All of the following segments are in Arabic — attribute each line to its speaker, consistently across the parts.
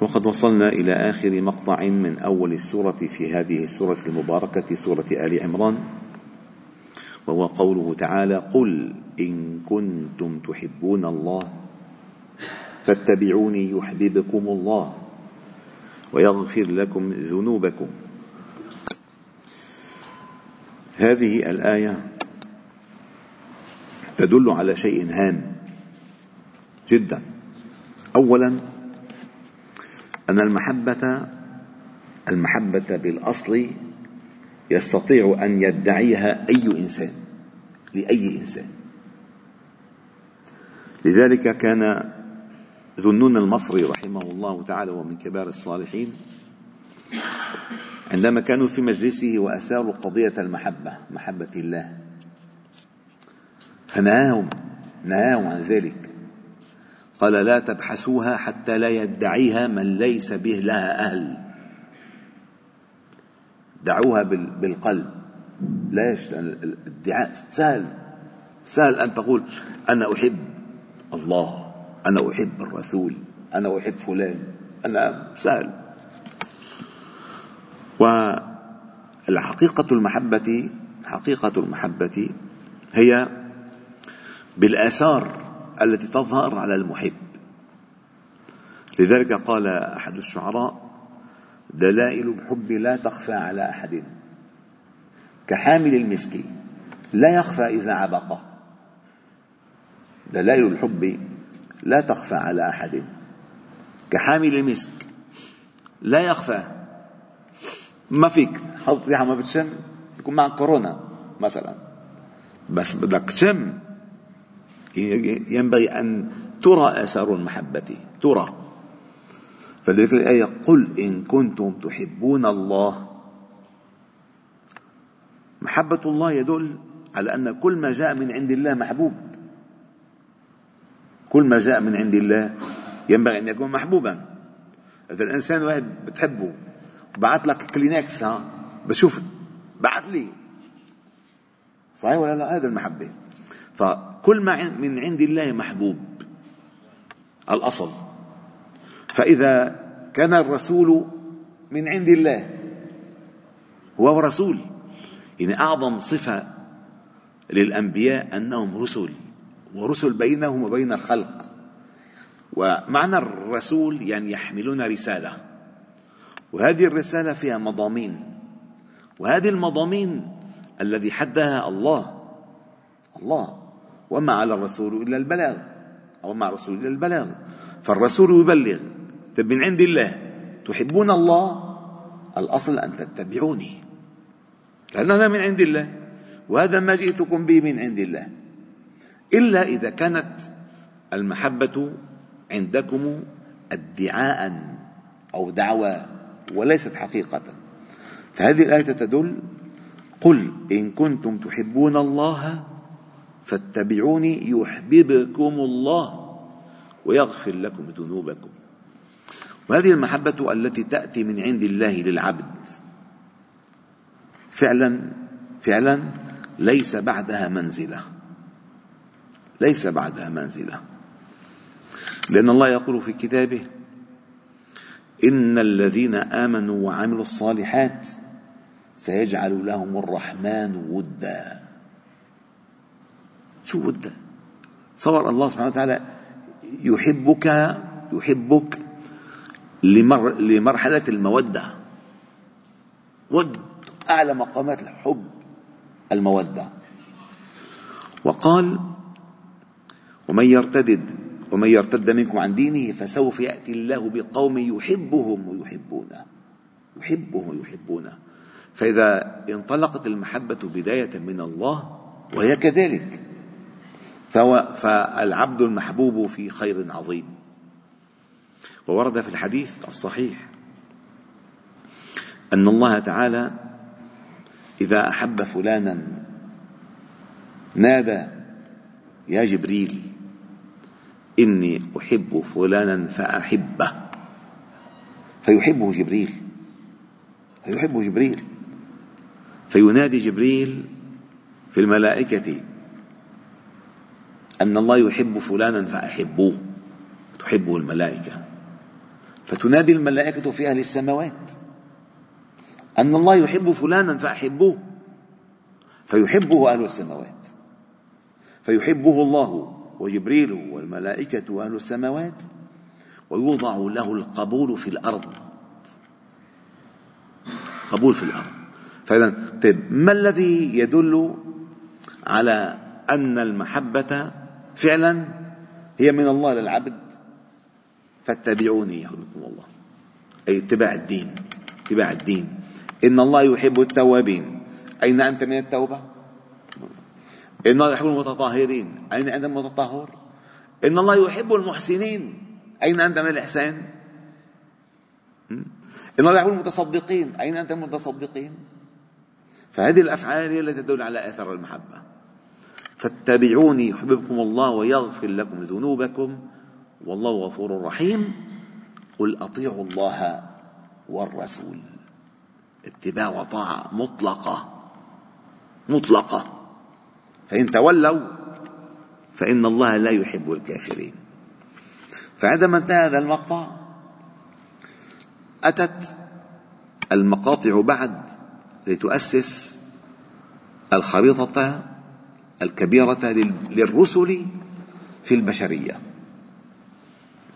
Speaker 1: وقد وصلنا إلى آخر مقطع من أول السورة في هذه السورة المباركة سورة آل عمران. وهو قوله تعالى قل إن كنتم تحبون الله فاتبعوني يحببكم الله ويغفر لكم ذنوبكم. هذه الآية تدل على شيء هام جدا. أولا أن المحبة المحبة بالأصل يستطيع أن يدعيها أي إنسان لأي إنسان. لذلك كان ذنون المصري رحمه الله تعالى ومن كبار الصالحين عندما كانوا في مجلسه وأثاروا قضية المحبة محبة الله فنهاهم نهاهم عن ذلك. قال لا تبحثوها حتى لا يدعيها من ليس به لها أهل. دعوها بالقلب. ليش؟ الادعاء سهل. سهل أن تقول أنا أحب الله أنا أحب الرسول أنا أحب فلان. أنا سهل. والحقيقة المحبة حقيقة المحبة هي بالآثار. التي تظهر على المحب. لذلك قال أحد الشعراء دلائل الحب لا تخفى على أحد. كحامل المسك لا يخفى إذا عبق. دلائل الحب لا تخفى على أحد. كحامل المسك لا يخفى. ما فيك؟ حط ريحه ما بتشم؟ بيكون معك كورونا مثلا. بس بدك تشم. ينبغي أن ترى آثار المحبة. ترى. فلذلك الآية قل إن كنتم تحبون الله. محبة الله يدل على أن كل ما جاء من عند الله محبوب. كل ما جاء من عند الله ينبغي أن يكون محبوبا. إذا الإنسان واحد بتحبه بعت لك كلينكس ها؟ بشوف بعت لي. صحيح ولا لا؟ هذا المحبة. فكل ما من عند الله محبوب. الأصل. فإذا كان الرسول من عند الله هو رسول. يعني أعظم صفة للأنبياء أنهم رسل ورسل بينهم وبين الخلق. ومعنى الرسول يعني يحملون رسالة. وهذه الرسالة فيها مضامين. وهذه المضامين الذي حدها الله. الله. وما على الرسول إلا البلاغ أو مع الرسول إلا البلاغ. فالرسول يبلغ طيب من عند الله تحبون الله؟ الأصل أن تتبعوني. لأن هذا من عند الله وهذا ما جئتكم به من عند الله. إلا إذا كانت المحبة عندكم ادعاء أو دعوى وليست حقيقة. فهذه الآية تدل قل إن كنتم تحبون الله فاتبعوني يحببكم الله ويغفر لكم ذنوبكم. وهذه المحبة التي تأتي من عند الله للعبد. فعلا فعلا ليس بعدها منزلة. ليس بعدها منزلة. لأن الله يقول في كتابه إن الذين آمنوا وعملوا الصالحات سيجعل لهم الرحمن ودا. شو بده؟ صور الله سبحانه وتعالى يحبك يحبك لمر لمرحلة المودة. ود أعلى مقامات الحب المودة. وقال ومن يرتدد ومن يرتد منكم عن دينه فسوف يأتي الله بقوم يحبهم ويحبونه. يحبهم ويحبونه. فإذا انطلقت المحبة بداية من الله وهي كذلك. فالعبد المحبوب في خير عظيم. وورد في الحديث الصحيح أن الله تعالى إذا أحب فلانا نادى يا جبريل إني أحب فلانا فأحبه. فيحبه جبريل فيحبه جبريل. فينادي جبريل في الملائكة أن الله يحب فلانا فأحبوه تحبه الملائكة. فتنادي الملائكة في أهل السماوات أن الله يحب فلانا فأحبوه فيحبه أهل السماوات. فيحبه الله وجبريل والملائكة وأهل السماوات ويوضع له القبول في الأرض. قبول في الأرض. فإذا طيب ما الذي يدل على أن المحبة فعلا هي من الله للعبد فاتبعوني يحبكم الله. أي اتباع الدين اتباع الدين. إن الله يحب التوابين. أين أنت من التوبة؟ إن الله يحب المتطهرين. أين أنت من المتطهر؟ إن الله يحب المحسنين. أين أنت من الإحسان؟ إن الله يحب المتصدقين. أين أنت من المتصدقين؟ فهذه الأفعال هي التي تدل على أثر المحبة. فاتبعوني يحببكم الله ويغفر لكم ذنوبكم والله غفور رحيم. قل أطيعوا الله والرسول. اتباع وطاعة مطلقة. مطلقة. فإن تولوا فإن الله لا يحب الكافرين. فعندما انتهى هذا المقطع أتت المقاطع بعد لتؤسس الخريطة الكبيرة للرسل في البشرية.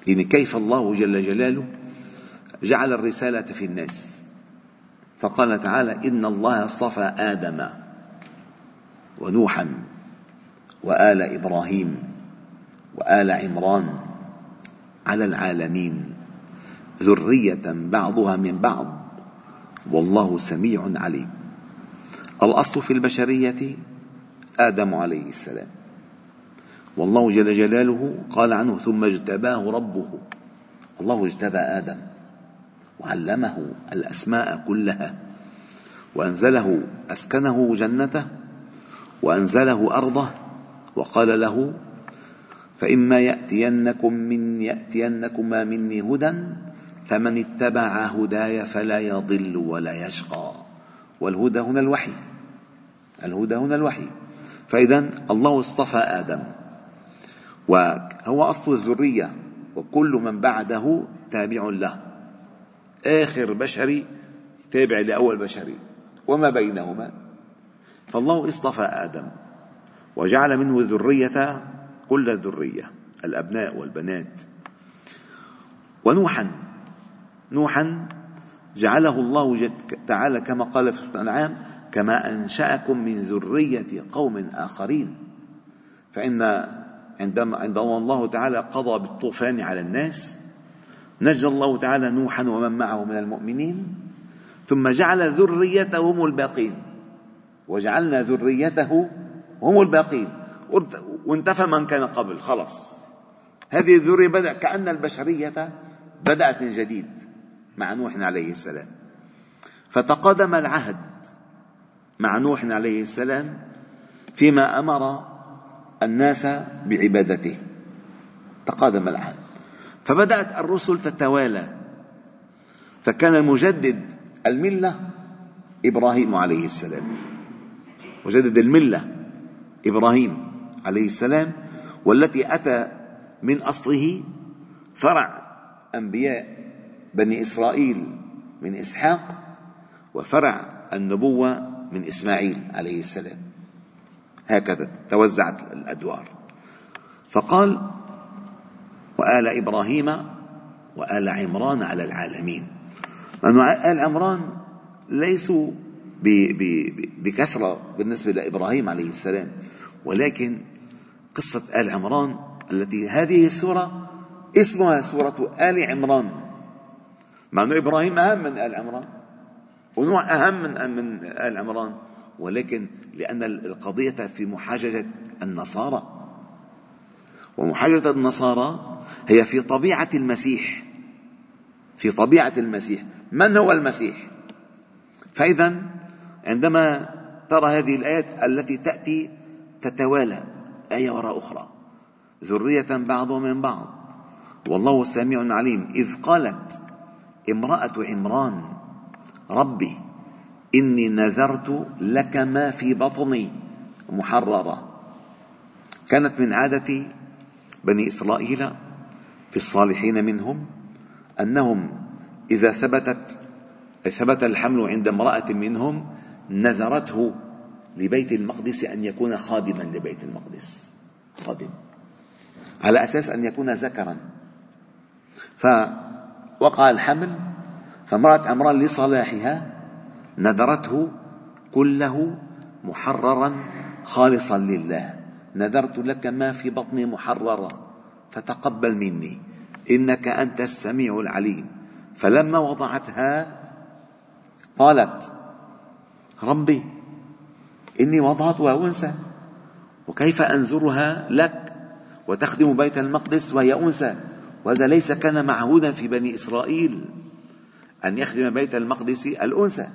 Speaker 1: يعني كيف الله جل جلاله جعل الرسالة في الناس. فقال تعالى إن الله اصطفى آدم ونوحا وآل إبراهيم وآل عمران على العالمين ذرية بعضها من بعض. والله سميع عليم. الأصل في البشرية آدم عليه السلام. والله جل جلاله قال عنه ثم اجتباه ربه. الله اجتبى آدم وعلمه الأسماء كلها وأنزله أسكنه جنته وأنزله أرضه وقال له فإما يأتينكم من يأتينكما مني هدى فمن اتبع هداي فلا يضل ولا يشقى. والهدى هنا الوحي الهدى هنا الوحي. فإذا الله اصطفى آدم. وهو أصل الذرية وكل من بعده تابع له. آخر بشري تابع لأول بشري. وما بينهما؟ فالله اصطفى آدم وجعل منه ذرية كل الذرية الأبناء والبنات. ونوحا نوحا جعله الله تعالى كما قال في سورة الأنعام كما أنشأكم من ذرية قوم آخرين. فإن عندما عندما الله تعالى قضى بالطوفان على الناس نجى الله تعالى نوحا ومن معه من المؤمنين ثم جعل ذريته هم الباقين. وجعلنا ذريته هم الباقين. وانتفى من كان قبل خلص هذه الذرية بدأ كأن البشرية بدأت من جديد مع نوح عليه السلام. فتقدم العهد. مع نوح عليه السلام فيما أمر الناس بعبادته. تقادم العهد فبدأت الرسل تتوالى. فكان المجدد الملة إبراهيم عليه السلام. مجدد الملة إبراهيم عليه السلام والتي أتى من أصله فرع أنبياء بني إسرائيل من إسحاق وفرع النبوة من إسماعيل عليه السلام. هكذا توزعت الأدوار. فقال وآل إبراهيم وآل عمران على العالمين. لأن آل عمران ليسوا بكثرة بالنسبة لإبراهيم عليه السلام. ولكن قصة آل عمران التي هذه السورة اسمها سورة آل عمران. مع أن إبراهيم أهم من آل عمران. ونوع أهم من من آل عمران ولكن لأن القضية في محاججة النصارى. ومحاججة النصارى هي في طبيعة المسيح. في طبيعة المسيح. من هو المسيح؟ فإذا عندما ترى هذه الآيات التي تأتي تتوالى آية وراء أخرى. ذرية بعضهم من بعض. والله سميع عليم. إذ قالت امرأة عمران ربي إني نذرت لك ما في بطني محررة كانت من عادة بني إسرائيل في الصالحين منهم أنهم إذا ثبتت ثبت الحمل عند امرأة منهم نذرته لبيت المقدس أن يكون خادما لبيت المقدس خادم. على أساس أن يكون ذكرا. فوقع الحمل فامرأة عمران لصلاحها نذرته كله محررا خالصا لله. نذرت لك ما في بطني محررا فتقبل مني. إنك أنت السميع العليم. فلما وضعتها قالت ربي إني وضعتها أنثى وكيف انزرها لك؟ وتخدم بيت المقدس وهي أنثى وهذا ليس كان معهودا في بني إسرائيل. أن يخدم بيت المقدس الأنثى.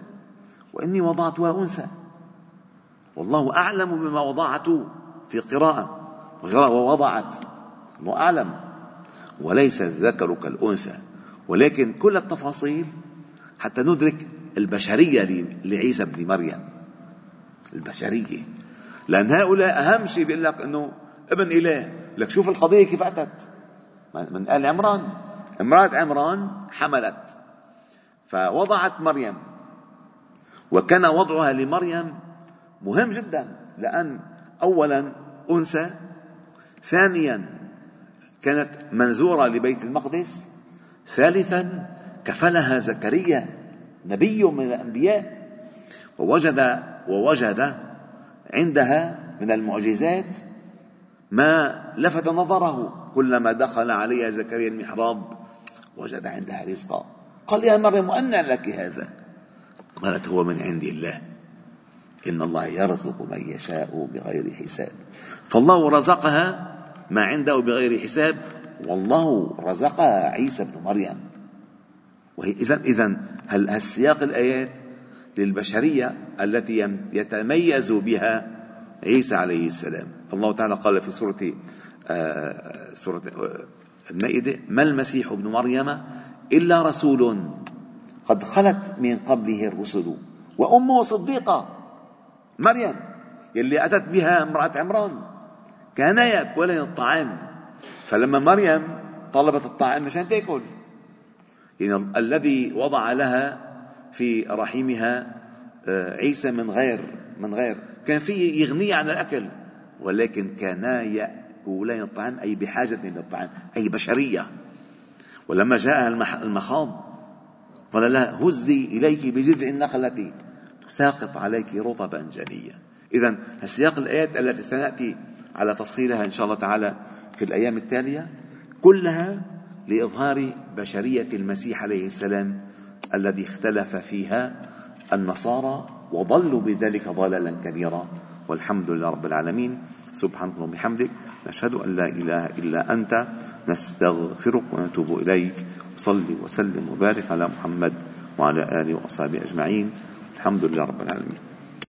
Speaker 1: وإني وضعتها أنثى. والله أعلم بما وضعت في قراءة. ووضعت. الله أعلم. وليس الذكر كالأنثى. ولكن كل التفاصيل حتى ندرك البشرية لعيسى بن مريم. البشرية. لأن هؤلاء أهم شيء بيقول لك إنه ابن إله. لك شوف القضية كيف أتت. من آل عمران. امرأة عمران حملت. فوضعت مريم. وكان وضعها لمريم مهم جدا لأن اولا أنثى ثانيا كانت منزورة لبيت المقدس ثالثا كفلها زكريا نبي من الأنبياء ووجد ووجد عندها من المعجزات ما لفت نظره. كلما دخل عليها زكريا المحراب وجد عندها رزقا. قال يا مريم أنى لك هذا. قالت هو من عند الله. إن الله يرزق من يشاء بغير حساب. فالله رزقها ما عنده بغير حساب. والله رزقها عيسى بن مريم. إذا إذا هل السياق الآيات للبشرية التي يتميز بها عيسى عليه السلام؟ الله تعالى قال في سورة آه، سورة آه، المائدة ما المسيح ابن مريم إلا رسول قد خلت من قبله الرسل. وأمه صديقة مريم يلي أتت بها امرأة عمران. كانا يأكلان الطعام. فلما مريم طلبت الطعام مشان تأكل. يعني الذي وضع لها في رحمها آه، عيسى من غير من غير. كان فيه يغنيها عن الأكل. ولكن كانا يأكلان الطعام أي بحاجة إلى الطعام أي بشرية. ولما جاءها المخاض قال لها هزي إليك بجذع النخلة. تساقط عليك رطبا جنيا. إذا سياق الآيات التي سنأتي على تفصيلها إن شاء الله تعالى في الأيام التالية كلها لإظهار بشرية المسيح عليه السلام الذي اختلف فيها النصارى وضلوا بذلك ضلالا كبيرا. والحمد لله رب العالمين. سبحانك وبحمدك. نشهد أن لا إله إلا أنت نستغفرك ونتوب إليك. صل وسلم وبارك على محمد وعلى آله وأصحابه أجمعين. الحمد لله رب العالمين.